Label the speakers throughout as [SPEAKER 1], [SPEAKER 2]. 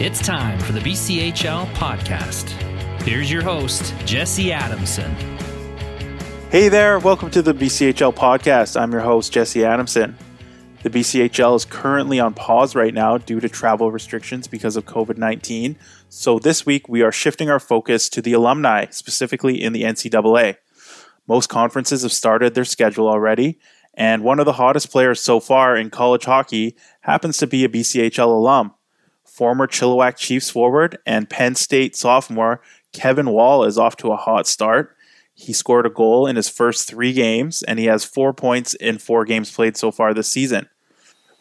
[SPEAKER 1] It's time for the BCHL podcast. Here's your host, Jesse Adamson.
[SPEAKER 2] Hey there, welcome to the BCHL podcast. I'm your host, Jesse Adamson. The BCHL is currently on pause right now due to travel restrictions because of COVID 19. So this week we are shifting our focus to the alumni, specifically in the NCAA. Most conferences have started their schedule already, and one of the hottest players so far in college hockey happens to be a BCHL alum. Former Chilliwack Chiefs forward and Penn State sophomore Kevin Wall is off to a hot start. He scored a goal in his first three games, and he has four points in four games played so far this season.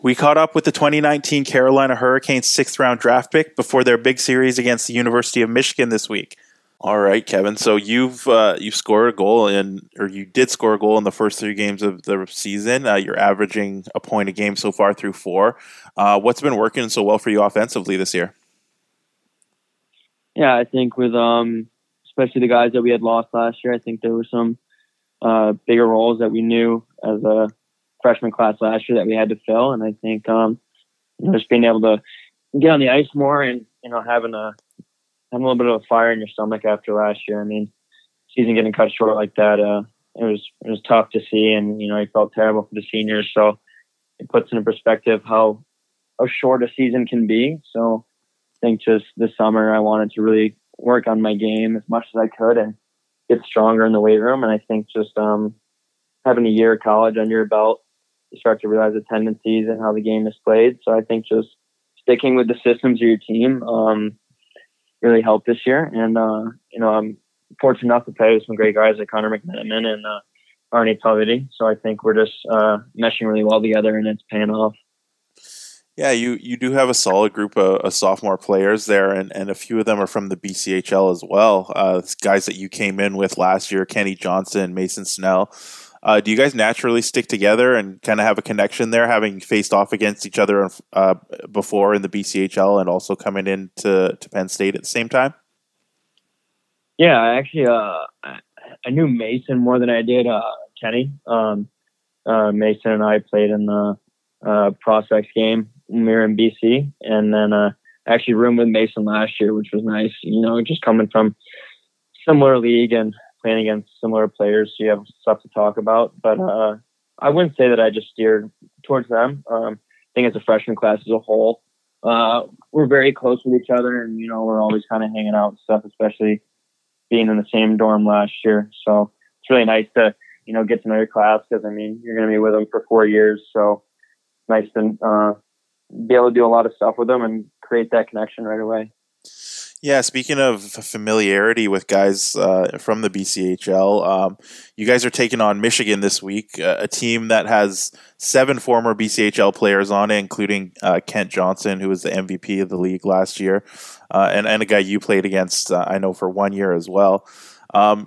[SPEAKER 2] We caught up with the 2019 Carolina Hurricanes sixth round draft pick before their big series against the University of Michigan this week. All right, Kevin. So you've uh, you scored a goal in, or you did score a goal in the first three games of the season. Uh, you're averaging a point a game so far through four. Uh, what's been working so well for you offensively this year?
[SPEAKER 3] Yeah, I think with um, especially the guys that we had lost last year, I think there were some uh, bigger roles that we knew as a freshman class last year that we had to fill, and I think um, you know, just being able to get on the ice more and you know having a having a little bit of a fire in your stomach after last year. I mean, season getting cut short like that, uh, it was it was tough to see, and you know, I felt terrible for the seniors. So it puts into perspective how how short a season can be. So I think just this summer I wanted to really work on my game as much as I could and get stronger in the weight room. And I think just um, having a year of college under your belt, you start to realize the tendencies and how the game is played. So I think just sticking with the systems of your team um, really helped this year. And uh, you know, I'm fortunate enough to play with some great guys like Connor McMenamin and uh, Aarne Talvitie. So I think we're just uh, meshing really well together, and it's paying off.
[SPEAKER 2] Yeah, you, you do have a solid group of, of, sophomore players there, and, and a few of them are from the BCHL as well. Uh, guys that you came in with last year, Kenny Johnson, Mason Snell. Uh, do you guys naturally stick together and kind of have a connection there, having faced off against each other uh, before in the BCHL and also coming into to Penn State at the same time?
[SPEAKER 3] Yeah, I actually uh, I knew Mason more than I did uh, Kenny. Um, uh, Mason and I played in the uh, prospects game when we were in BC, and then actually roomed with Mason last year, which was nice. You know, just coming from similar league and playing against similar players, so you have stuff to talk about. But uh, I wouldn't say that I just steered towards them. Um, I think as a freshman class as a whole, uh, we're very close with each other, and you know we're always kind of hanging out and stuff, especially being in the same dorm last year. So it's really nice to you know get to know your class because I mean you're going to be with them for four years, so nice to uh, be able to do a lot of stuff with them and create that connection right away.
[SPEAKER 2] Yeah, speaking of familiarity with guys uh, from the BCHL, um, you guys are taking on Michigan this week, uh, a team that has seven former BCHL players on it, including uh, Kent Johnson, who was the MVP of the league last year, uh, and, and a guy you played against, uh, I know, for one year as well. Um,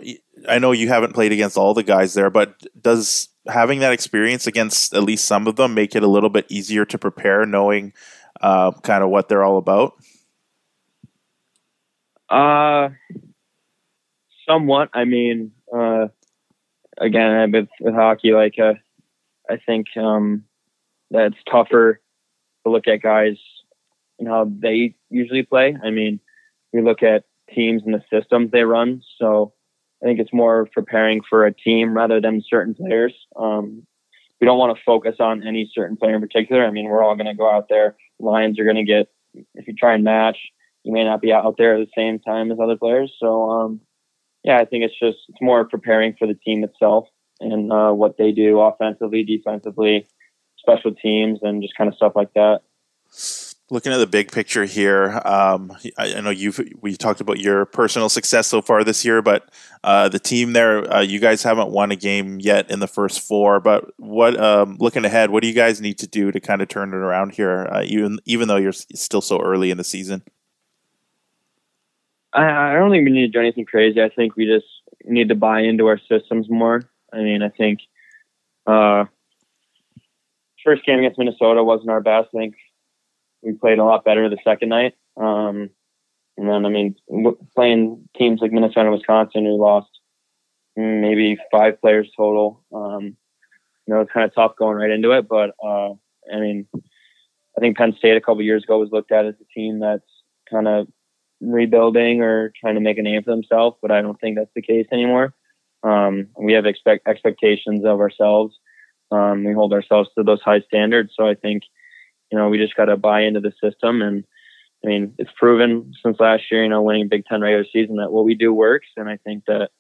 [SPEAKER 2] I know you haven't played against all the guys there, but does having that experience against at least some of them make it a little bit easier to prepare, knowing uh, kind of what they're all about?
[SPEAKER 3] Uh, somewhat. I mean, uh, again, with, with hockey, like, uh, I think um, that it's tougher to look at guys and how they usually play. I mean, we look at teams and the systems they run. So I think it's more preparing for a team rather than certain players. Um, we don't want to focus on any certain player in particular. I mean, we're all going to go out there. Lions are going to get, if you try and match, you may not be out there at the same time as other players. So, um, yeah, I think it's just it's more preparing for the team itself and uh, what they do offensively, defensively, special teams, and just kind of stuff like that.
[SPEAKER 2] Looking at the big picture here, um, I, I, know you've we talked about your personal success so far this year, but uh, the team there, uh, you guys haven't won a game yet in the first four. But what, um, looking ahead, what do you guys need to do to kind of turn it around here, uh, even even though you're still so early in the season?
[SPEAKER 3] I, I don't think we need to do anything crazy. I think we just need to buy into our systems more. I mean, I think uh, first game against Minnesota wasn't our best. I think we played a lot better the second night. Um, and then, I mean, playing teams like Minnesota and Wisconsin who lost maybe five players total. Um, you know, it's kind of tough going right into it, but uh, I mean, I think Penn State a couple years ago was looked at as a team that's kind of rebuilding or trying to make a name for themselves, but I don't think that's the case anymore. Um, we have expect expectations of ourselves. Um, we hold ourselves to those high standards. So I think, you know, we just got to buy into the system. And I mean, it's proven since last year, you know, winning Big Ten regular season that what we do works. And I think that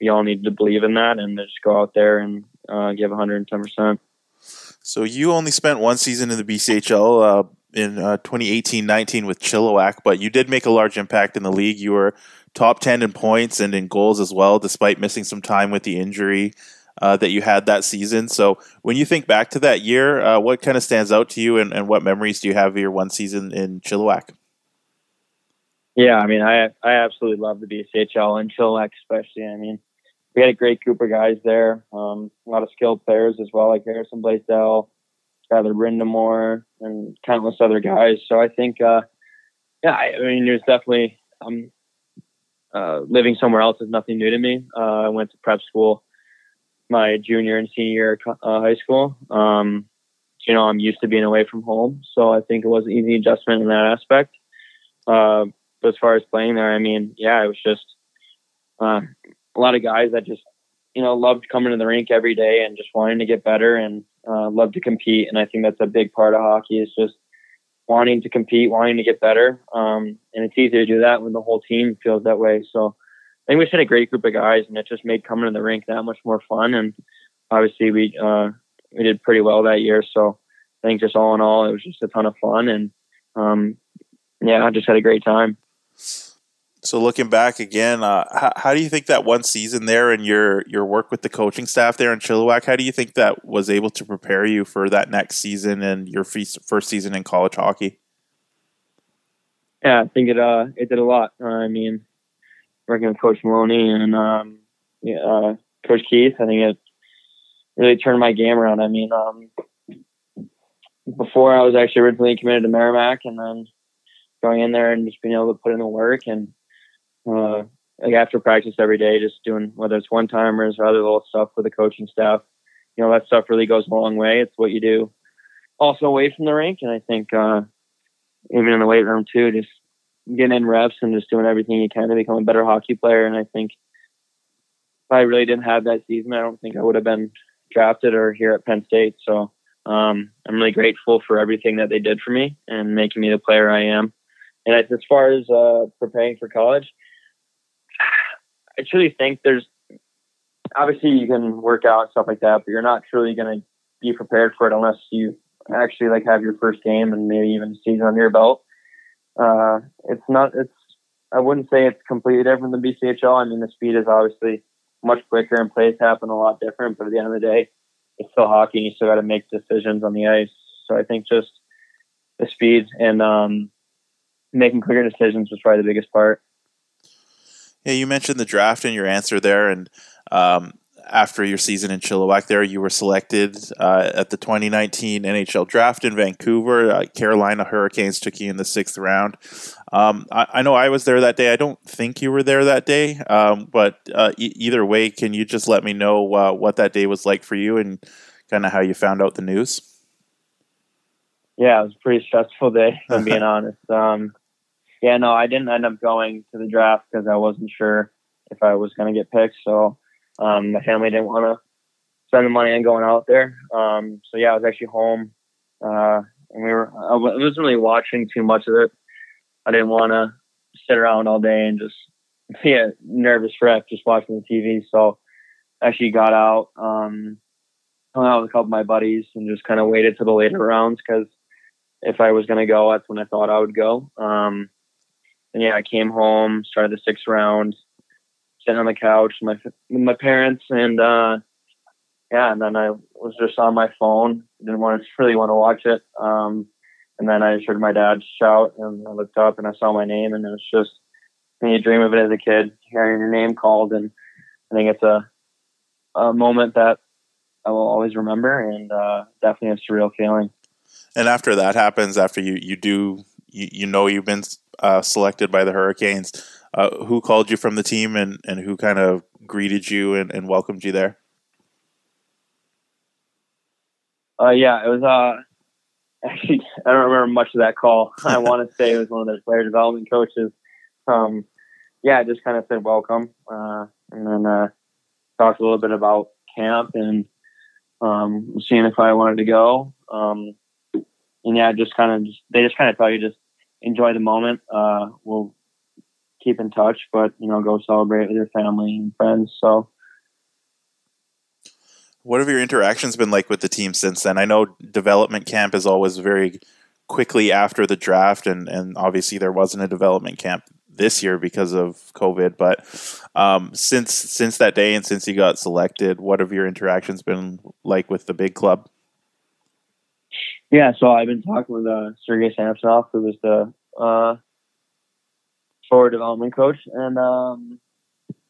[SPEAKER 3] we all need to believe in that and just go out there and uh, give 110%.
[SPEAKER 2] So you only spent one season in the BCHL uh, in 2018-19 uh, with Chilliwack, but you did make a large impact in the league. You were top 10 in points and in goals as well, despite missing some time with the injury uh, that you had that season. So when you think back to that year, uh, what kind of stands out to you and, and, what memories do you have of your one season in Chilliwack?
[SPEAKER 3] Yeah, I mean, I I absolutely love the BCHL and Chilliwack especially. I mean, we had a great group of guys there. Um, a lot of skilled players as well, like Harrison Blaisdell, Skyler Brind'Amour, and countless other guys. So I think, uh, yeah, I, I mean, there's definitely um, uh, living somewhere else is nothing new to me. Uh, I went to prep school my junior and senior uh, high school. Um, you know, I'm used to being away from home, so I think it was an easy adjustment in that aspect. Uh, but as far as playing there, I mean, yeah, it was just uh, a lot of guys that just you know loved coming to the rink every day and just wanting to get better and uh, love to compete. And I think that's a big part of hockey is just wanting to compete, wanting to get better. Um, and it's easy to do that when the whole team feels that way. So I think we just had a great group of guys, and it just made coming to the rink that much more fun. And obviously, we uh, we did pretty well that year. So I think just all in all, it was just a ton of fun, and um, yeah, I just had a great time.
[SPEAKER 2] So looking back again, uh, how, how, do you think that one season there and your your work with the coaching staff there in Chilliwack, how do you think that was able to prepare you for that next season and your first season in college hockey?
[SPEAKER 3] Yeah, I think it uh it did a lot. Uh, I mean, working with Coach Maloney and um, yeah, uh, Coach Keith, I think it really turned my game around. I mean, um, before I was actually originally committed to Merrimack, and then going in there and just being able to put in the work and uh, like after practice every day, just doing whether it's one timers or other little stuff with the coaching staff. You know, that stuff really goes a long way. It's what you do also away from the rink. And I think, uh, even in the weight room too, just getting in reps and just doing everything you can to become a better hockey player. And I think if I really didn't have that season, I don't think I would have been drafted or here at Penn State. So, um, I'm really grateful for everything that they did for me and making me the player I am. And as far as uh, preparing for college, I truly think there's obviously you can work out stuff like that, but you're not truly going to be prepared for it unless you actually like have your first game and maybe even season under your belt. Uh, it's not. It's. I wouldn't say it's completely different than BCHL. I mean, the speed is obviously much quicker and plays happen a lot different. But at the end of the day, it's still hockey. and You still got to make decisions on the ice. So I think just the speed and um, making quicker decisions was probably the biggest part.
[SPEAKER 2] Yeah, you mentioned the draft in your answer there, and um, after your season in Chilliwack, there you were selected uh, at the 2019 NHL Draft in Vancouver. Uh, Carolina Hurricanes took you in the sixth round. Um, I, I, know I was there that day. I don't think you were there that day, um, but uh, e- either way, can you just let me know uh, what that day was like for you and kind of how you found out the news?
[SPEAKER 3] Yeah, it was a pretty stressful day. I'm being honest. Um, yeah, no, I didn't end up going to the draft because I wasn't sure if I was going to get picked. So um, my family didn't want to spend the money on going out there. Um, so yeah, I was actually home, uh, and we were. I wasn't really watching too much of it. I didn't want to sit around all day and just be a nervous wreck just watching the TV. So I actually got out, um, hung out with a couple of my buddies, and just kind of waited to the later rounds because if I was going to go, that's when I thought I would go. Um, and yeah, I came home, started the sixth round, sitting on the couch with my with my parents, and uh, yeah, and then I was just on my phone. Didn't want to really want to watch it. Um, and then I just heard my dad shout, and I looked up and I saw my name, and it was just you dream of it as a kid, hearing your name called, and I think it's a a moment that I will always remember, and uh, definitely a surreal feeling.
[SPEAKER 2] And after that happens, after you you do you, you know you've been uh, selected by the Hurricanes. Uh, who called you from the team and, and who kind of greeted you and, and welcomed you there?
[SPEAKER 3] Uh, yeah, it was uh, actually, I don't remember much of that call. I want to say it was one of their player development coaches. Um, yeah, just kind of said welcome, uh, and then uh, talked a little bit about camp and um, seeing if I wanted to go. Um, and yeah, just kind of just they just kind of tell you just enjoy the moment. Uh, we'll keep in touch, but you know, go celebrate with your family and friends. So.
[SPEAKER 2] What have your interactions been like with the team since then? I know development camp is always very quickly after the draft, and, and obviously there wasn't a development camp this year because of COVID. But um, since since that day and since you got selected, what have your interactions been like with the big club?
[SPEAKER 3] Yeah, so I've been talking with uh, Sergey Samsonov, who was the uh, forward development coach, and um,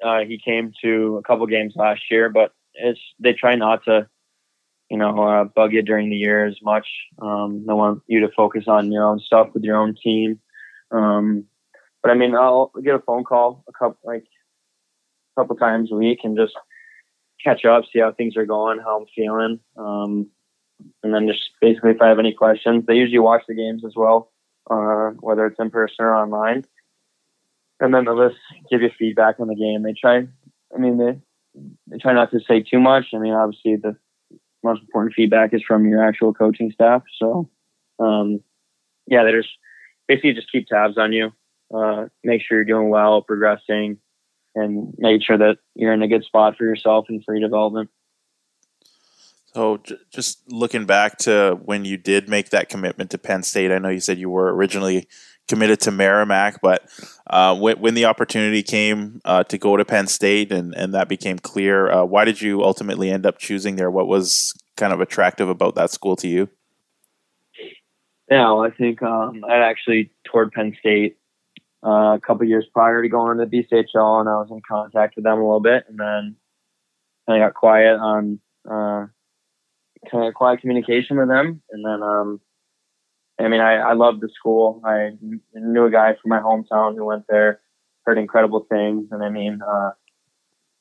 [SPEAKER 3] uh, he came to a couple games last year. But it's they try not to, you know, uh, bug you during the year as much. Um, they want you to focus on your own stuff with your own team. Um, but I mean, I'll get a phone call a couple like a couple times a week and just catch up, see how things are going, how I'm feeling, um, and then just basically if I have any questions, they usually watch the games as well, uh, whether it's in person or online, and then they'll just give you feedback on the game. They try, I mean, they they try not to say too much. I mean, obviously the most important feedback is from your actual coaching staff. So, um, yeah, they just basically just keep tabs on you uh, make sure you're doing well, progressing, and make sure that you're in a good spot for yourself and for your development.
[SPEAKER 2] So, j- just looking back to when you did make that commitment to Penn State, I know you said you were originally committed to Merrimack, but uh, when, when, the opportunity came uh, to go to Penn State and, and that became clear, uh, why did you ultimately end up choosing there? What was kind of attractive about that school to you?
[SPEAKER 3] Yeah, well, I think um, I actually toured Penn State uh, a couple years prior to going to the BCHL, and I was in contact with them a little bit, and then I got quiet on uh, kind of quiet communication with them, and then um, I mean, I, I loved the school. I knew a guy from my hometown who went there, heard incredible things, and I mean, uh,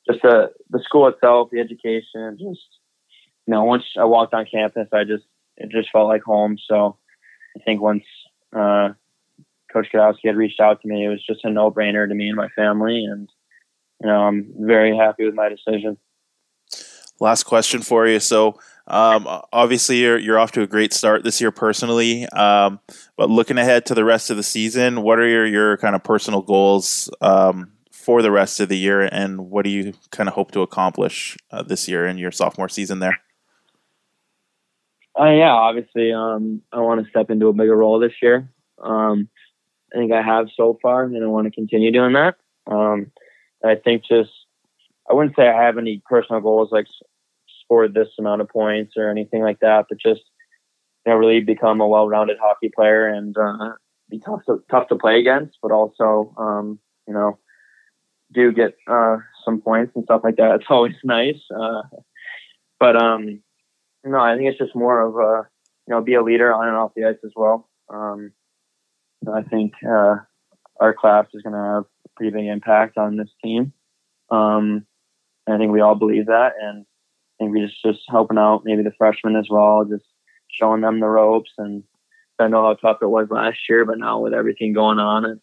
[SPEAKER 3] just the the school itself, the education, just you know, once I walked on campus, I just it just felt like home. So I think once uh, Coach Gadowsky had reached out to me. It was just a no brainer to me and my family. And, you know, I'm very happy with my decision.
[SPEAKER 2] Last question for you. So, um, obviously, you're, you're off to a great start this year personally. Um, but looking ahead to the rest of the season, what are your, your kind of personal goals um, for the rest of the year? And what do you kind of hope to accomplish uh, this year in your sophomore season there?
[SPEAKER 3] Uh, yeah, obviously, um, I want to step into a bigger role this year. Um, I think I have so far, and I want to continue doing that. Um, I think just I wouldn't say I have any personal goals like score this amount of points or anything like that, but just you know really become a well-rounded hockey player and uh, be tough to tough to play against, but also um, you know do get uh, some points and stuff like that. It's always nice, uh, but um, no, I think it's just more of a you know be a leader on and off the ice as well. Um, I think uh, our class is going to have a pretty big impact on this team. Um, I think we all believe that, and We just just helping out maybe the freshmen as well, just showing them the ropes. And I know how tough it was last year, but now with everything going on, it's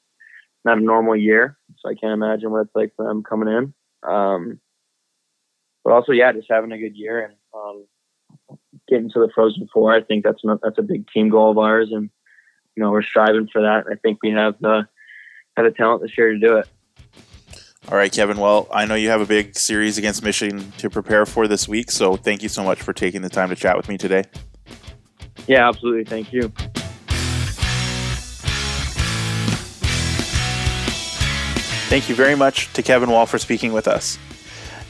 [SPEAKER 3] not a normal year, so I can't imagine what it's like for them coming in. Um, but also, yeah, just having a good year and um, getting to the Frozen Four. I think that's that's a big team goal of ours, and you know we're striving for that. I think we have the have the talent this year to do it.
[SPEAKER 2] All right, Kevin. Well, I know you have a big series against Michigan to prepare for this week, so thank you so much for taking the time to chat with me today.
[SPEAKER 3] Yeah, absolutely. Thank you.
[SPEAKER 2] Thank you very much to Kevin Wall for speaking with us.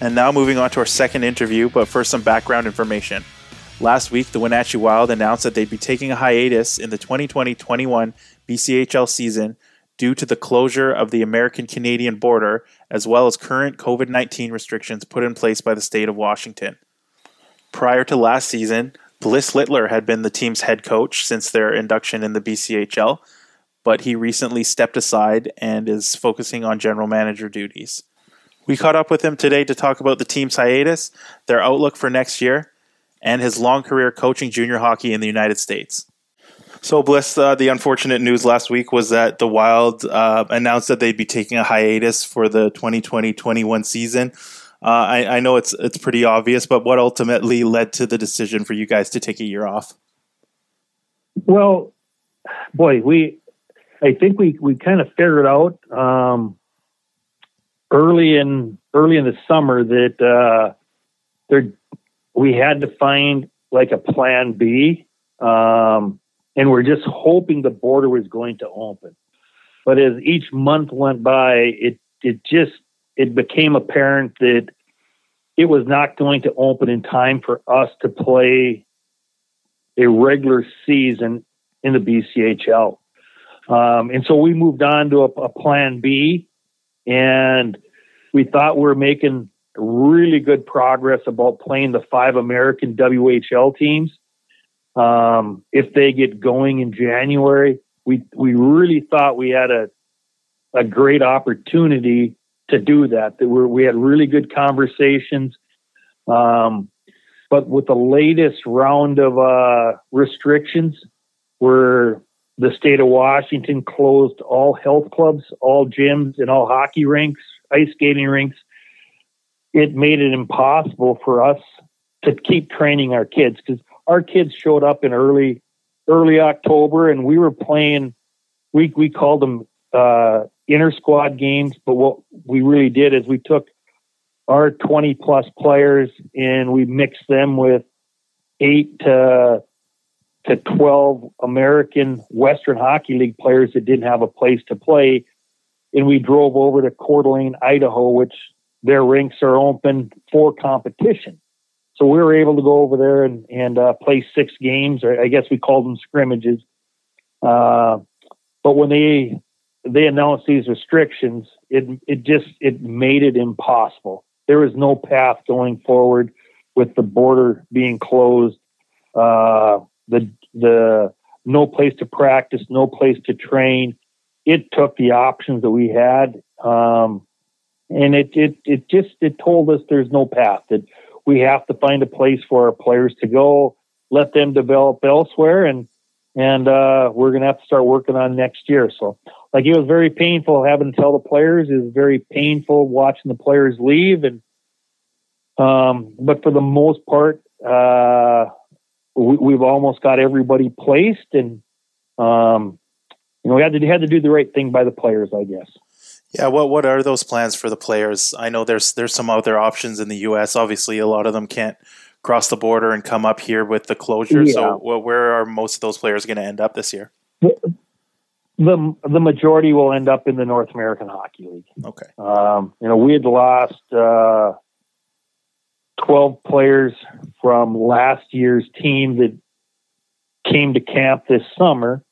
[SPEAKER 2] And now moving on to our second interview, but first some background information. Last week, the Wenatchee Wild announced that they'd be taking a hiatus in the 2020 21 BCHL season due to the closure of the American Canadian border, as well as current COVID 19 restrictions put in place by the state of Washington. Prior to last season, Bliss Littler had been the team's head coach since their induction in the BCHL, but he recently stepped aside and is focusing on general manager duties. We caught up with him today to talk about the team's hiatus, their outlook for next year, and his long career coaching junior hockey in the United States. So, Bliss, uh, the unfortunate news last week was that the Wild uh, announced that they'd be taking a hiatus for the 2020-21 season. Uh, I, I, know it's it's pretty obvious, but what ultimately led to the decision for you guys to take a year off?
[SPEAKER 4] Well, boy, we I think we we kind of figured out um, early in early in the summer that uh, there we had to find like a plan B. Um, and we're just hoping the border was going to open. But as each month went by, it it just it became apparent that it was not going to open in time for us to play a regular season in the BCHL. Um, and so we moved on to a, a, plan B, and we thought we were making really good progress about playing the five American WHL teams. Um, if they get going in January, we we really thought we had a a great opportunity to do that. That we we had really good conversations. Um, but with the latest round of uh, restrictions, where the state of Washington closed all health clubs, all gyms, and all hockey rinks, ice skating rinks, it made it impossible for us to keep training our kids because our kids showed up in early early October, and we were playing. We we called them uh, squad games, but what we really did is we took our 20 plus players and we mixed them with eight to to 12 American Western Hockey League players that didn't have a place to play. And we drove over to Coeur d'Alene, Idaho, which their rinks are open for competition. So we were able to go over there and, and uh, play six games, or I guess we called them scrimmages. Uh, but when they they announced these restrictions, it it just it made it impossible. There was no path going forward with the border being closed. Uh, the the no place to practice, no place to train. It took the options that we had, um, and it it it just it told us there's no path. That we have to find a place for our players to go, let them develop elsewhere, and and uh, we're going to have to start working on next year. So, like it was very painful having to tell the players. It was very painful watching the players leave, and um, but for the most part, uh, we, have almost got everybody placed, and um, you know we had to had to do the right thing by the players, I guess.
[SPEAKER 2] Yeah, what what are those plans for the players? I know there's there's some other options in the U.S. Obviously, a lot of them can't cross the border and come up here with the closure. Yeah. So, well, where are most of those players going to end up this year?
[SPEAKER 4] The the majority will end up in the North American Hockey League.
[SPEAKER 2] Okay.
[SPEAKER 4] Um, you know, we had lost uh, twelve players from last year's team that came to camp this summer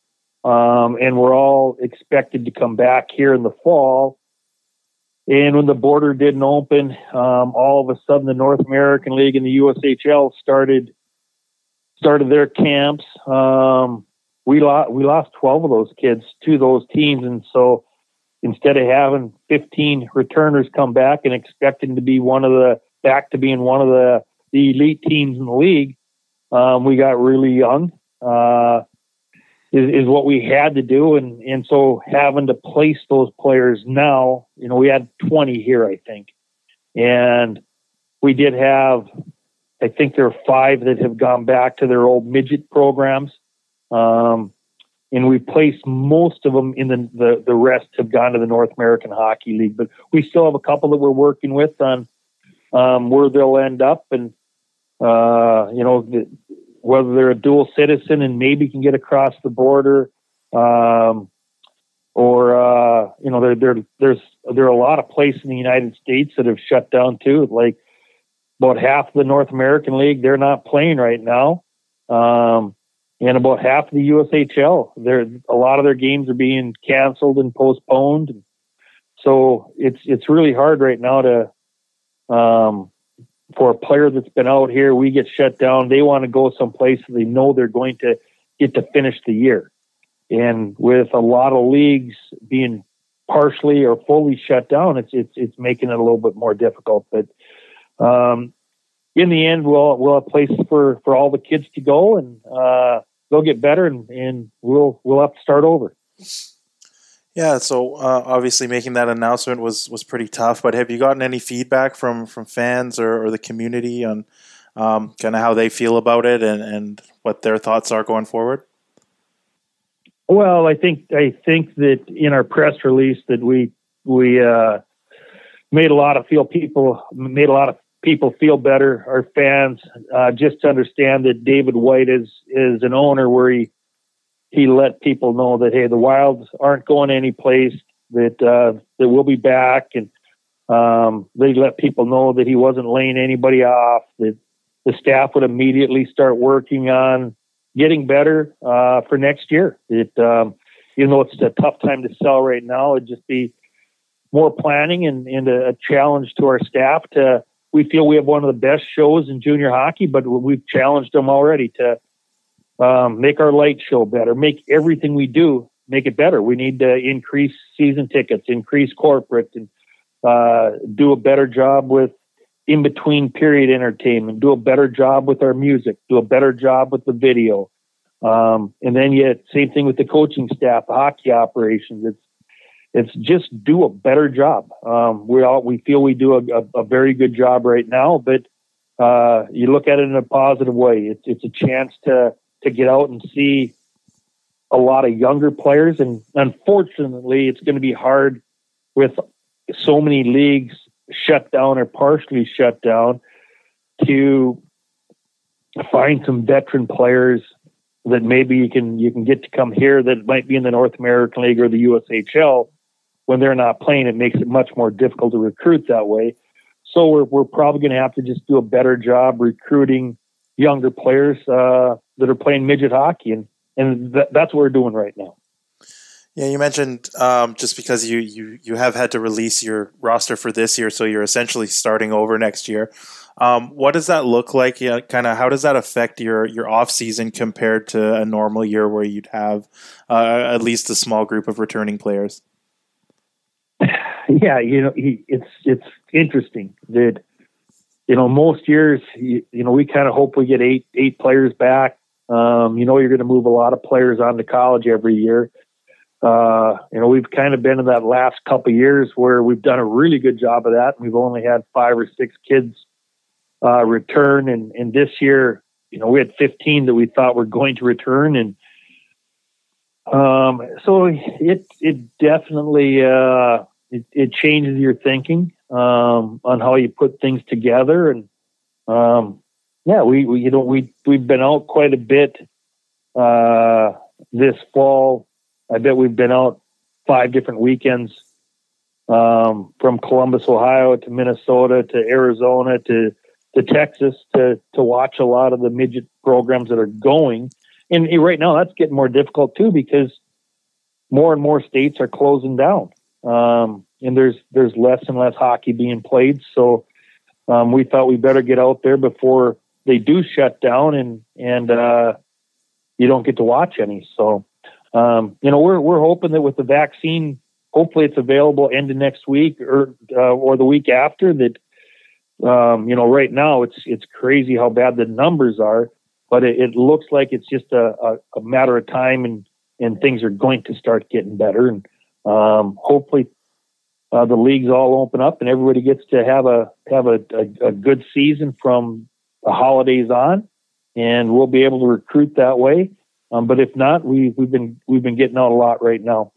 [SPEAKER 4] um, and we're all expected to come back here in the fall. And when the border didn't open, um, all of a sudden the North American League and the USHL started started their camps. Um, we lost we lost twelve of those kids to those teams, and so instead of having fifteen returners come back and expecting to be one of the back to being one of the the elite teams in the league, um, we got really young. Uh, is, is what we had to do. And, and so having to place those players now, you know, we had 20 here, I think. And we did have, I think there are five that have gone back to their old midget programs. Um, and we placed most of them in the, the, the rest have gone to the North American Hockey League, but we still have a couple that we're working with on um, where they'll end up. And, uh, you know, the, whether they're a dual citizen and maybe can get across the border, um, or uh, you know, there, there there's there are a lot of places in the United States that have shut down too. Like about half of the North American League, they're not playing right now, um, and about half of the USHL, there a lot of their games are being canceled and postponed. So it's it's really hard right now to um, for a player that's been out here, we get shut down. They want to go someplace they know they're going to get to finish the year. And with a lot of leagues being partially or fully shut down, it's it's it's making it a little bit more difficult. But um, in the end, we'll we'll have places for for all the kids to go, and uh, they'll get better, and, and we'll we'll have to start over.
[SPEAKER 2] Yeah, so uh, obviously making that announcement was was pretty tough. But have you gotten any feedback from from fans or, or the community on um, kind of how they feel about it and, and what their thoughts are going forward?
[SPEAKER 4] Well, I think I think that in our press release that we we uh, made a lot of feel people made a lot of people feel better. Our fans uh, just to understand that David White is is an owner where he he let people know that hey, the Wilds aren't going any place. That uh, that we'll be back, and um, they let people know that he wasn't laying anybody off. That the staff would immediately start working on getting better uh, for next year. It um, even though it's a tough time to sell right now, it'd just be more planning and, and a, a challenge to our staff to we feel we have one of the best shows in junior hockey, but we've challenged them already to um, make our light show better, make everything we do make it better. We need to increase season tickets, increase corporate, and uh, do a better job with in between period entertainment, do a better job with our music, do a better job with the video. Um, and then yet same thing with the coaching staff, the hockey operations. It's it's just do a better job. Um, we all we feel we do a, a, a very good job right now, but uh, you look at it in a positive way. It's it's a chance to to get out and see a lot of younger players. And unfortunately, it's going to be hard with so many leagues shut down or partially shut down to find some veteran players that maybe you can you can get to come here that might be in the North American League or the USHL when they're not playing. It makes it much more difficult to recruit that way. So we're we're probably going to have to just do a better job recruiting younger players uh, that are playing midget hockey, and and th- that's what we're doing right now.
[SPEAKER 2] Yeah, you mentioned um, just because you, you you have had to release your roster for this year, so you're essentially starting over next year. Um, what does that look like? Yeah, kind of how does that affect your your off season compared to a normal year where you'd have uh, at least a small group of returning players?
[SPEAKER 4] Yeah, you know, he, it's it's interesting that you know, most years, you, you know, we kind of hope we get eight eight players back. Um, you know, you're going to move a lot of players on to college every year. Uh, you know, we've kind of been in that last couple years where we've done a really good job of that. We've only had five or six kids uh, return, and and this year, you know, we had 15 that we thought were going to return, and um, so it it definitely uh, it, it changes your thinking um, on how you put things together. And um, yeah, we, we, you know we we've been out quite a bit uh, this fall. I bet we've been out five different weekends um, from Columbus, Ohio, to Minnesota, to Arizona, to to Texas, to to watch a lot of the midget programs that are going. And right now, that's getting more difficult too because more and more states are closing down. Um, and there's there's less and less hockey being played. So um, we thought we better get out there before they do shut down and and uh, you don't get to watch any. So um, you know we're we're hoping that with the vaccine, hopefully it's available end of next week or uh, or the week after. That um, you know right now it's it's crazy how bad the numbers are, but it, it looks like it's just a, a, a matter of time and and things are going to start getting better and um, hopefully uh, the leagues all open up and everybody gets to have a have a, a, a, good season from the holidays on, and we'll be able to recruit that way. Um, but if not, we we've been we've been getting out a lot right now.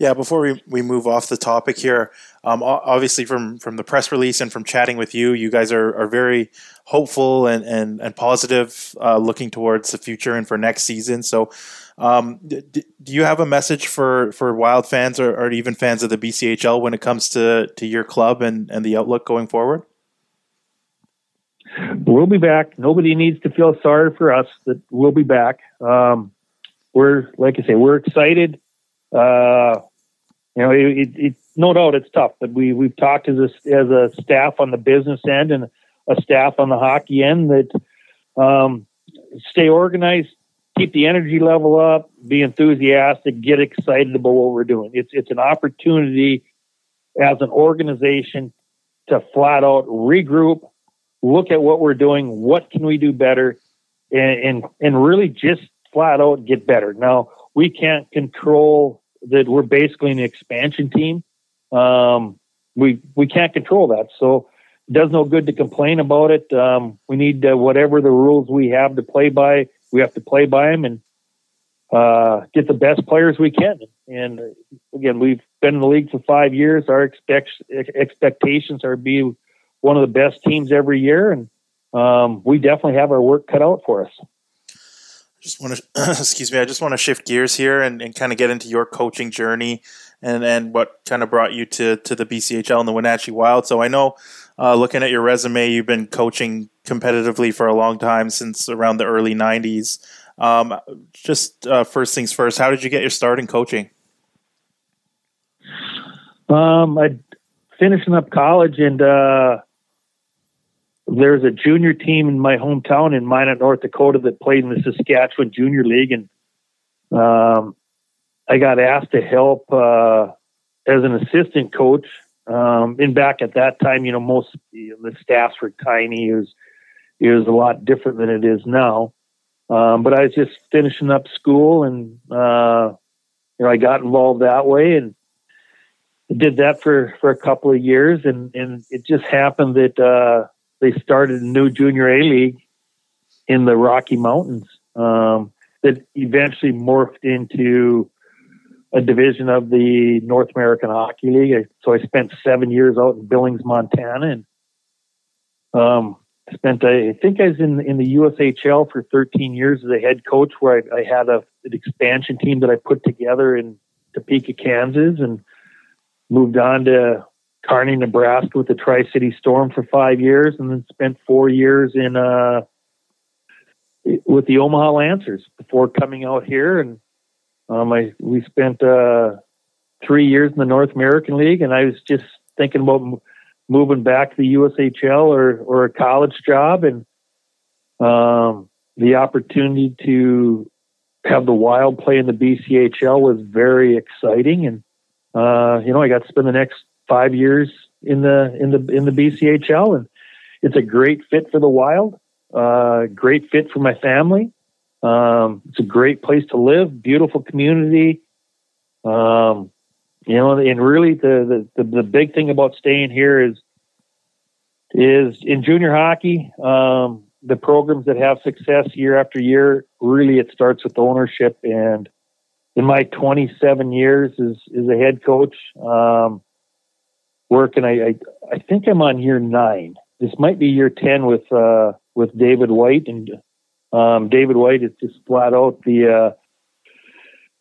[SPEAKER 2] Yeah, before we, we move off the topic here, um, obviously from, from the press release and from chatting with you, you guys are, are very hopeful and, and, and positive uh, looking towards the future and for next season. So um, do you have a message for, for Wild fans or, or even fans of the BCHL when it comes to, to your club and, and the outlook going forward?
[SPEAKER 4] We'll be back. Nobody needs to feel sorry for us that we'll be back. Um, we're, like I say, we're excited. Uh, you know, it, it, it, no doubt it's tough, but we, we've talked as a, as a staff on the business end and a staff on the hockey end that, um, stay organized, keep the energy level up, be enthusiastic, get excited about what we're doing. It's it's an opportunity as an organization to flat out regroup, look at what we're doing, what can we do better, and, and, and really just flat out get better. Now we can't control that. We're basically an expansion team. Um, we, we can't control that. So it does no good to complain about it. Um, we need uh, whatever the rules we have to play by. We have to play by them and uh, get the best players we can. And again, we've been in the league for five years. Our expect, expectations are to be one of the best teams every year, and um, we definitely have our work cut out for us.
[SPEAKER 2] Just want to, excuse me, I just want to shift gears here and, and kind of get into your coaching journey and, and what kind of brought you to, to the BCHL and the Wenatchee Wild. So I know, uh, looking at your resume, you've been coaching competitively for a long time since around the early 90s. Um, just uh, first things first, how did you get your start in coaching?
[SPEAKER 4] Um, I finishing up college and uh, there's a junior team in my hometown in Minot, North Dakota that played in the Saskatchewan Junior League, and um, I got asked to help uh, as an assistant coach. Um, and back at that time, you know, most you know, the staffs were tiny. It was it was a lot different than it is now. Um, but I was just finishing up school, and uh, you know, I got involved that way, and did that for for a couple of years, and and it just happened that uh, they started a new junior A league in the Rocky Mountains um, that eventually morphed into a division of the North American Hockey League. So I spent seven years out in Billings, Montana, and um, spent I think I was in in the USHL for 13 years as a head coach, where I, I had a, an expansion team that I put together in Topeka, Kansas, and moved on to Kearney, Nebraska with the Tri City Storm for five years, and then spent four years in uh, with the Omaha Lancers before coming out here. And um, I we spent uh, three years in the North American League, and I was just thinking about m- moving back to the USHL or or a college job, and um, the opportunity to have the Wild play in the BCHL was very exciting, and uh, you know I got to spend the next five years in the in the in the BCHL, and it's a great fit for the Wild. Uh, great fit for my family. Um, it's a great place to live. Beautiful community. Um, you know, and really the, the the big thing about staying here is is in junior hockey. Um, the programs that have success year after year, really, it starts with ownership. And in my 27 years as, as a head coach, um, work, and I, I, I think I'm on year nine. This might be year ten with uh, with David White, and um, David White is just flat out the uh,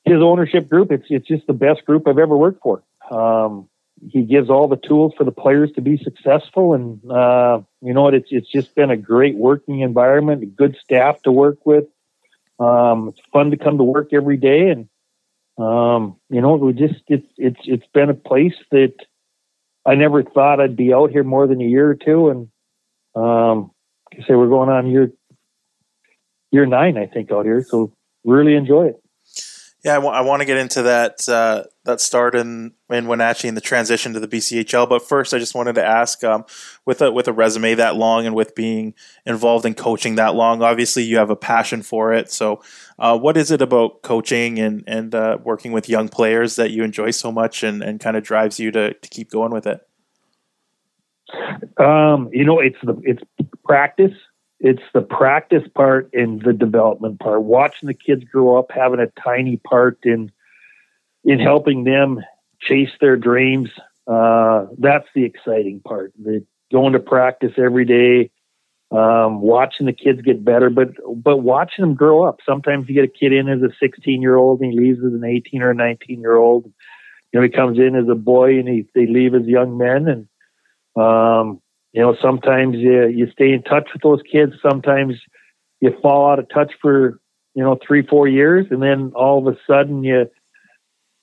[SPEAKER 4] his ownership group. It's it's just the best group I've ever worked for. Um, he gives all the tools for the players to be successful, and uh, you know what? It's it's just been a great working environment, a good staff to work with. Um, it's fun to come to work every day, and um, you know, we just it's it's it's been a place that I never thought I'd be out here more than a year or two, and um, like I say we're going on year year nine, I think, out here. So really enjoy it.
[SPEAKER 2] Yeah, I, w- I want to get into that uh, that start in in Wenatchee and the transition to the BCHL. But first, I just wanted to ask, um, with a with a resume that long and with being involved in coaching that long, obviously you have a passion for it. So, uh, what is it about coaching and and uh, working with young players that you enjoy so much and, and kind of drives you to, to keep going with it?
[SPEAKER 4] Um, you know, it's the it's practice it's the practice part and the development part. Watching the kids grow up, having a tiny part in in helping them chase their dreams. Uh, that's the exciting part. The going to practice every day, um, watching the kids get better, but but watching them grow up. Sometimes you get a kid in as a 16 year old and he leaves as an 18 or a 19 year old. You know, he comes in as a boy and he, they leave as young men, and um, you know, sometimes you, you stay in touch with those kids. Sometimes you fall out of touch for, you know, three, four years. And then all of a sudden you,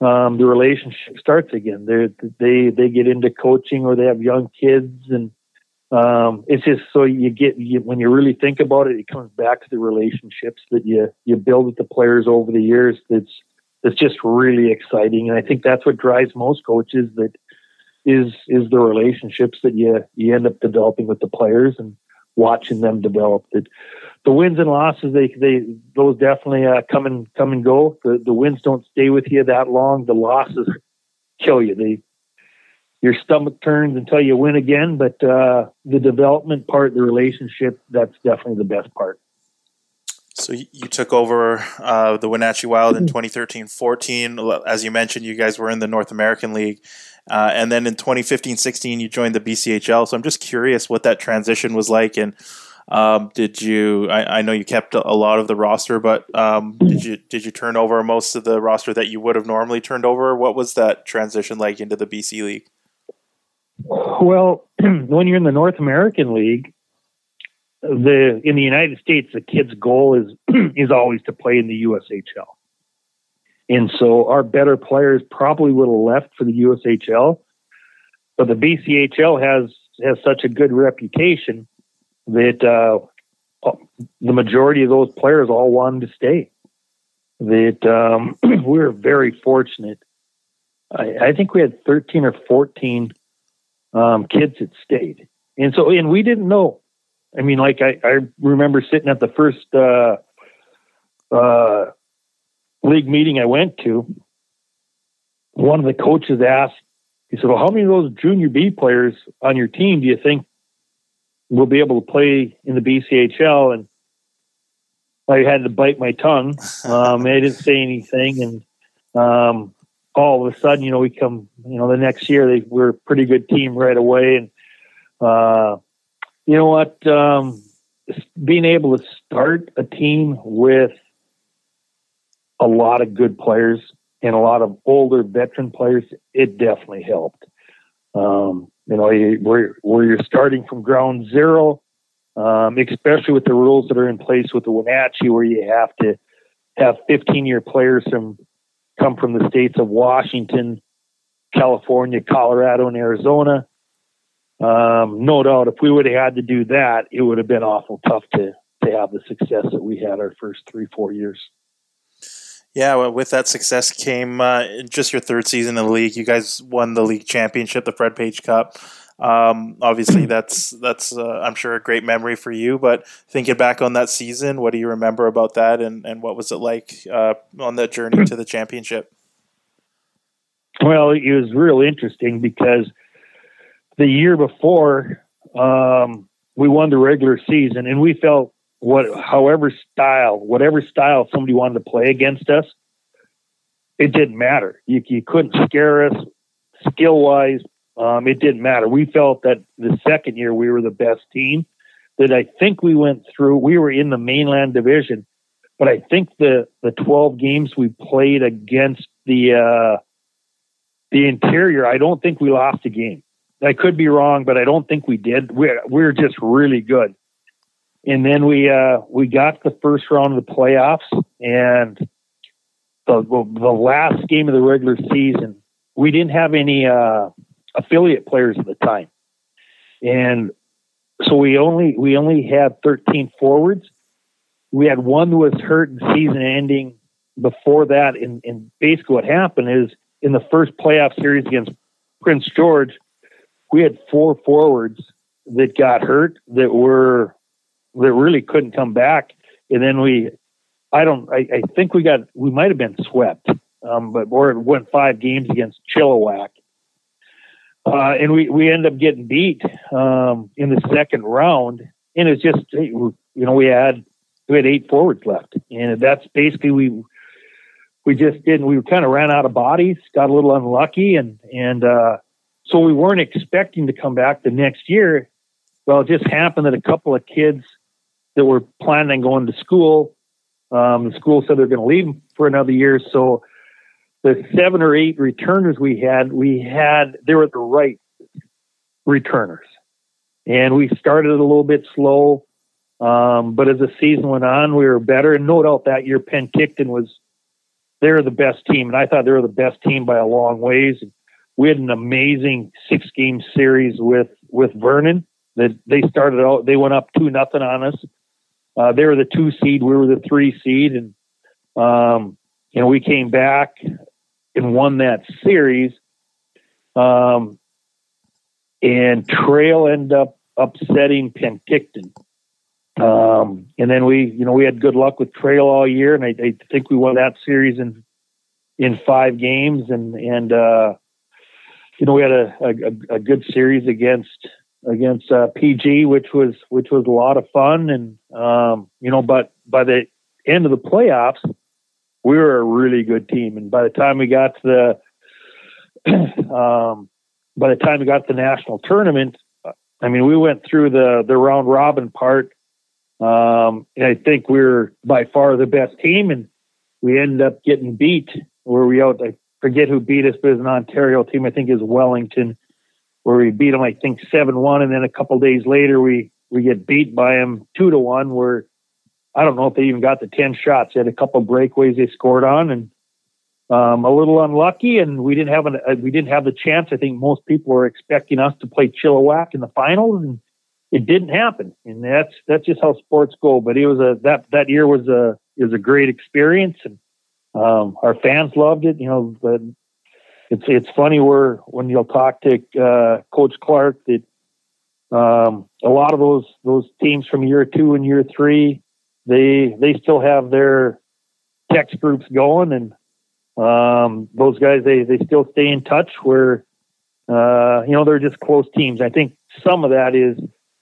[SPEAKER 4] um, the relationship starts again. They they they get into coaching or they have young kids, and um, it's just so you get you, when you really think about it, it comes back to the relationships that you you build with the players over the years. That's that's just really exciting, and I think that's what drives most coaches. That is is the relationships that you you end up developing with the players and watching them develop. The, the wins and losses, they they those definitely uh, come and come and go. The the wins don't stay with you that long. The losses kill you. They your stomach turns until you win again. But uh, the development part, the relationship, that's definitely the best part.
[SPEAKER 2] So you took over uh, the Wenatchee Wild in 2013-14. As you mentioned, you guys were in the North American League. Uh, and then in 2015-16, you joined the BCHL. So I'm just curious what that transition was like. And um, did you? I, I, know you kept a lot of the roster, but um, did you did you turn over most of the roster that you would have normally turned over? What was that transition like into the BC League?
[SPEAKER 4] Well, when you're in the North American League, the in the United States, the kid's goal is is always to play in the USHL. And so our better players probably would have left for the USHL, but the BCHL has has such a good reputation that uh, the majority of those players all wanted to stay. That um, we were very fortunate. I, I, think we had 13 or 14 um, kids that stayed, and so and we didn't know I mean, like I, I remember sitting at the first uh, uh, league meeting I went to. One of the coaches asked, he said, "Well, how many of those junior B players on your team do you think will be able to play in the BCHL?" And I had to bite my tongue. Um, I didn't say anything, and um, all of a sudden, you know, we come, you know, the next year they were a pretty good team right away, and uh, you know what? Um, being able to start a team with a lot of good players and a lot of older veteran players, it definitely helped. Um, you know, where where you're starting from ground zero, um, especially with the rules that are in place with the Wenatchee, where you have to have 15 year players from come from the states of Washington, California, Colorado, and Arizona um, no doubt, if we would have had to do that, it would have been awful tough to to have the success that we had our first three four years.
[SPEAKER 2] Yeah, well, with that success came uh, just your third season in the league. You guys won the league championship, the Fred Page Cup. Um, obviously, that's that's uh, I'm sure a great memory for you. But thinking back on that season, what do you remember about that, and and what was it like uh, on that journey to the championship?
[SPEAKER 4] Well, it was real interesting because the year before, um, we won the regular season, and we felt what, however style, whatever style somebody wanted to play against us, it didn't matter. You, you couldn't scare us skill wise. Um, it didn't matter. We felt that the second year we were the best team. That I think we went through. We were in the mainland division, but I think the the 12 games we played against the uh, the interior, I don't think we lost a game. I could be wrong, but I don't think we did. We're we're just really good. And then we uh, we got the first round of the playoffs, and the the last game of the regular season, we didn't have any uh, affiliate players at the time, and so we only we only had 13 forwards. We had one who was hurt in season ending before that, and, and basically what happened is in the first playoff series against Prince George we had four forwards that got hurt that were that really couldn't come back, and then we, I don't, I, I think we got we might have been swept, um, but or went five games against Chilliwack, uh, and we we ended up getting beat um, in the second round, and it's just you know we had we had eight forwards left, and that's basically we we just didn't we kind of ran out of bodies, got a little unlucky, and and uh, so we weren't expecting to come back the next year. Well, it just happened that a couple of kids that were planning on going to school, um, the school said they're going to leave for another year. So the seven or eight returners we had, we had, they were the right returners. And we started a little bit slow. Um, but as the season went on, we were better. And no doubt that year, Penticton was, they're the best team. And I thought they were the best team by a long ways. We had an amazing six game series with with Vernon. That they started out, they went up two nothing on us. Uh, they were the two seed, we were the three seed, and um, you know we came back and won that series. Um, and Trail ended up upsetting Penticton. Um, and then we, you know, we had good luck with Trail all year, and I, I think we won that series in in five games, and and uh, you know we had a, a, a good series against against uh, PG, which was which was a lot of fun, and um, you know, but by the end of the playoffs, we were a really good team, and by the time we got to the um, by the time we got to the national tournament, I mean, we went through the the round robin part, um, and I think we are by far the best team, and we ended up getting beat. Where we out? I forget who beat us, but it's an Ontario team. I think is Wellington, where we beat them. I think seven one, and then a couple days later we we get beat by them two to one. Where I don't know if they even got the ten shots. They had a couple breakaways they scored on, and um, a little unlucky, and we didn't have an, uh, we didn't have the chance. I think most people were expecting us to play Chilliwack in the finals, and it didn't happen. And that's that's just how sports go. But it was a that that year was a was a great experience, and um, our fans loved it. You know, but it's it's funny where when you'll talk to uh, Coach Clark that um, a lot of those those teams from year two and year three they they still have their text groups going and um, those guys they they still stay in touch. Where uh, you know they're just close teams. I think some of that is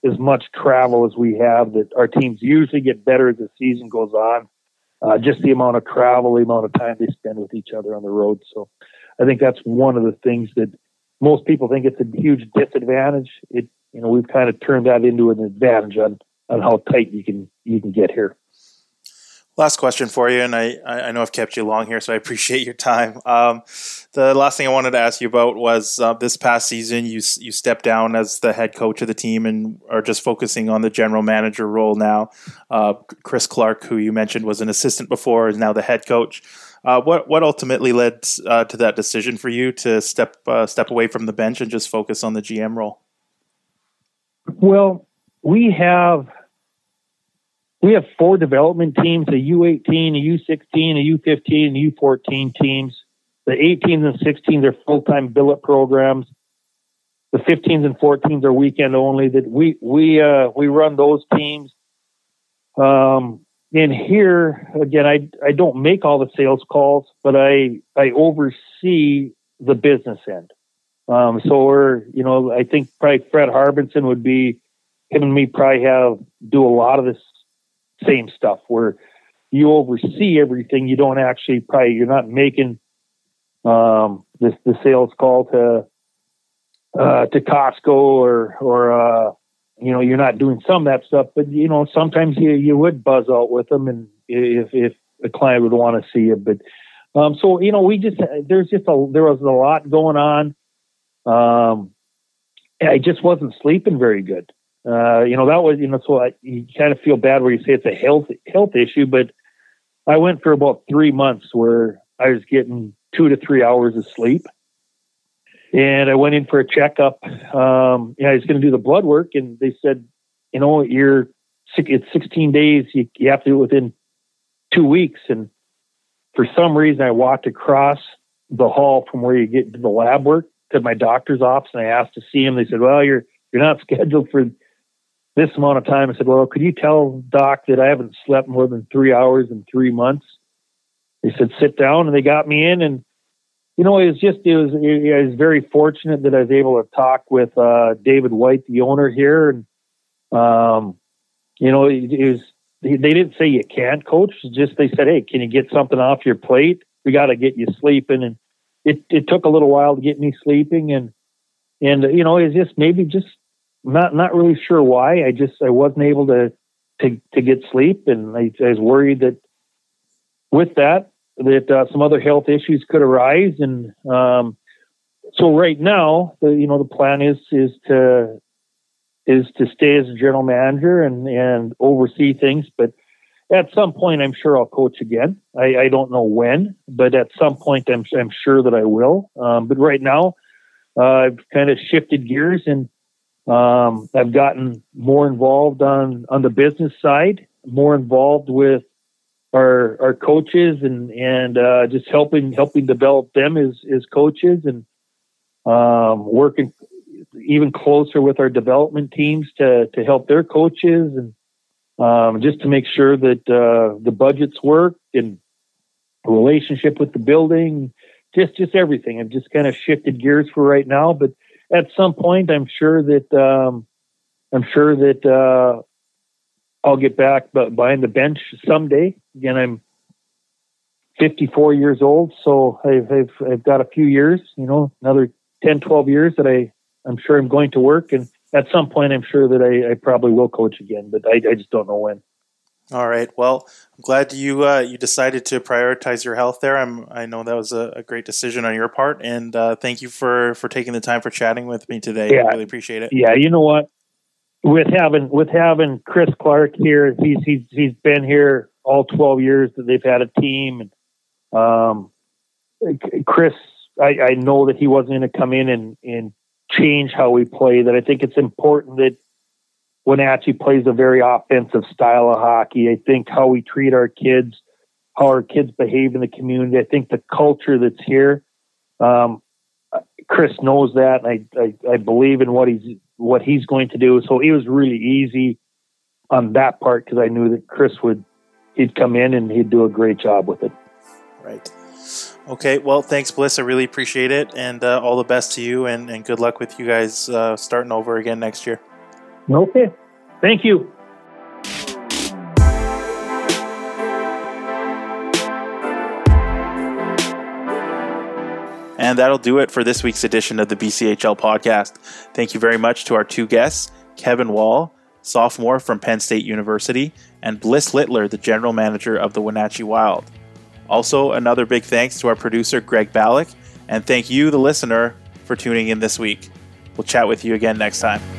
[SPEAKER 4] as much travel as we have. That our teams usually get better as the season goes on. Uh, just the amount of travel, the amount of time they spend with each other on the road. So I think that's one of the things that most people think it's a huge disadvantage. It you know we've kind of turned that into an advantage on on how tight you can you can get here.
[SPEAKER 2] Last question for you, and I, I know I've kept you long here, so I appreciate your time. Um, the last thing I wanted to ask you about was uh, this past season, you you stepped down as the head coach of the team and are just focusing on the general manager role now. Uh, Chris Clark, who you mentioned was an assistant before, is now the head coach. Uh, what what ultimately led uh, to that decision for you to step uh, step away from the bench and just focus on the GM role?
[SPEAKER 4] Well, we have we have four development teams a U18, a U16, a U15, and a U14 teams. The 18s and 16s are full time billet programs. The 15s and 14s are weekend only. That we we uh, we run those teams. Um, and here again, I I don't make all the sales calls, but I I oversee the business end. Um, so we're you know I think probably Fred Harbinson would be him and me probably have do a lot of this same stuff where you oversee everything. You don't actually probably you're not making um, this the sales call to uh, to Costco or or uh, you know you're not doing some of that stuff. But you know sometimes you you would buzz out with them, and if if a client would want to see you, but um, so you know we just there's just a there was a lot going on. Um, I just wasn't sleeping very good. Uh, you know, that was, you know, so I, you kind of feel bad where you say it's a health, health issue, but I went for about three months where I was getting two to three hours of sleep. And I went in for a checkup. Um, yeah, I was going to do the blood work and they said, you know, you're, it's 16 days. You, you have to do it within two weeks. And for some reason, I walked across the hall from where you get to the lab work to my doctor's office and I asked to see him. They said, well, you're, you're not scheduled for this amount of time. I said, well, could you tell Doc that I haven't slept more than three hours in three months? They said, sit down. And they got me in. And, you know, it was just, it was, I was very fortunate that I was able to talk with uh, David White, the owner here. And, um, you know, it, it was, they didn't say you can't coach. Just they said, hey, can you get something off your plate? We got to get you sleeping. And it, it took a little while to get me sleeping. And, and, you know, it's just maybe just not not really sure why. I just I wasn't able to to to get sleep, and I, I was worried that with that that uh, some other health issues could arise. And um, so right now, the you know the plan is is to is to stay as a general manager and and oversee things, but at some point, I'm sure I'll coach again. I, I don't know when, but at some point, I'm I'm sure that I will. Um, but right now, uh, I've kind of shifted gears and um, I've gotten more involved on on the business side, more involved with our our coaches and and uh, just helping helping develop them as as coaches and um, working even closer with our development teams to to help their coaches and um, just to make sure that uh, the budgets work and relationship with the building, just just everything. I've just kind of shifted gears for right now, but at some point, I'm sure that um, I'm sure that uh, I'll get back but behind the bench someday. Again, I'm 54 years old, so I've, I've, I've got a few years, you know, another 10, 12 years that I I'm sure I'm going to work, and at some point, I'm sure that I, I probably will coach again, but I, I just don't know when.
[SPEAKER 2] All right. Well, I'm glad you uh, you decided to prioritize your health there. I'm I know that was a, a great decision on your part, and uh, thank you for for taking the time for chatting with me today. Yeah. I really appreciate it.
[SPEAKER 4] Yeah, you know what? With having with having Chris Clark here, he's he's he's been here all 12 years that they've had a team, and um, Chris, I, I know that he wasn't going to come in and and change how we play. That I think it's important that Wenatchee plays a very offensive style of hockey. I think how we treat our kids, how our kids behave in the community. I think the culture that's here. Um, Chris knows that, and I, I, I believe in what he's what he's going to do. So it was really easy on that part because I knew that Chris would he'd come in and he'd do a great job with it.
[SPEAKER 2] Right. Okay. Well, thanks, Bliss. I really appreciate it, and uh, all the best to you, and, and good luck with you guys uh, starting over again next year.
[SPEAKER 4] Okay. Thank you.
[SPEAKER 2] And that'll do it for this week's edition of the BCHL podcast. Thank you very much to our two guests, Kevin Wall, sophomore from Penn State University, and Bliss Littler, the general manager of the Wenatchee Wild. Also, another big thanks to our producer, Greg Ballack, and thank you, the listener, for tuning in this week. We'll chat with you again next time.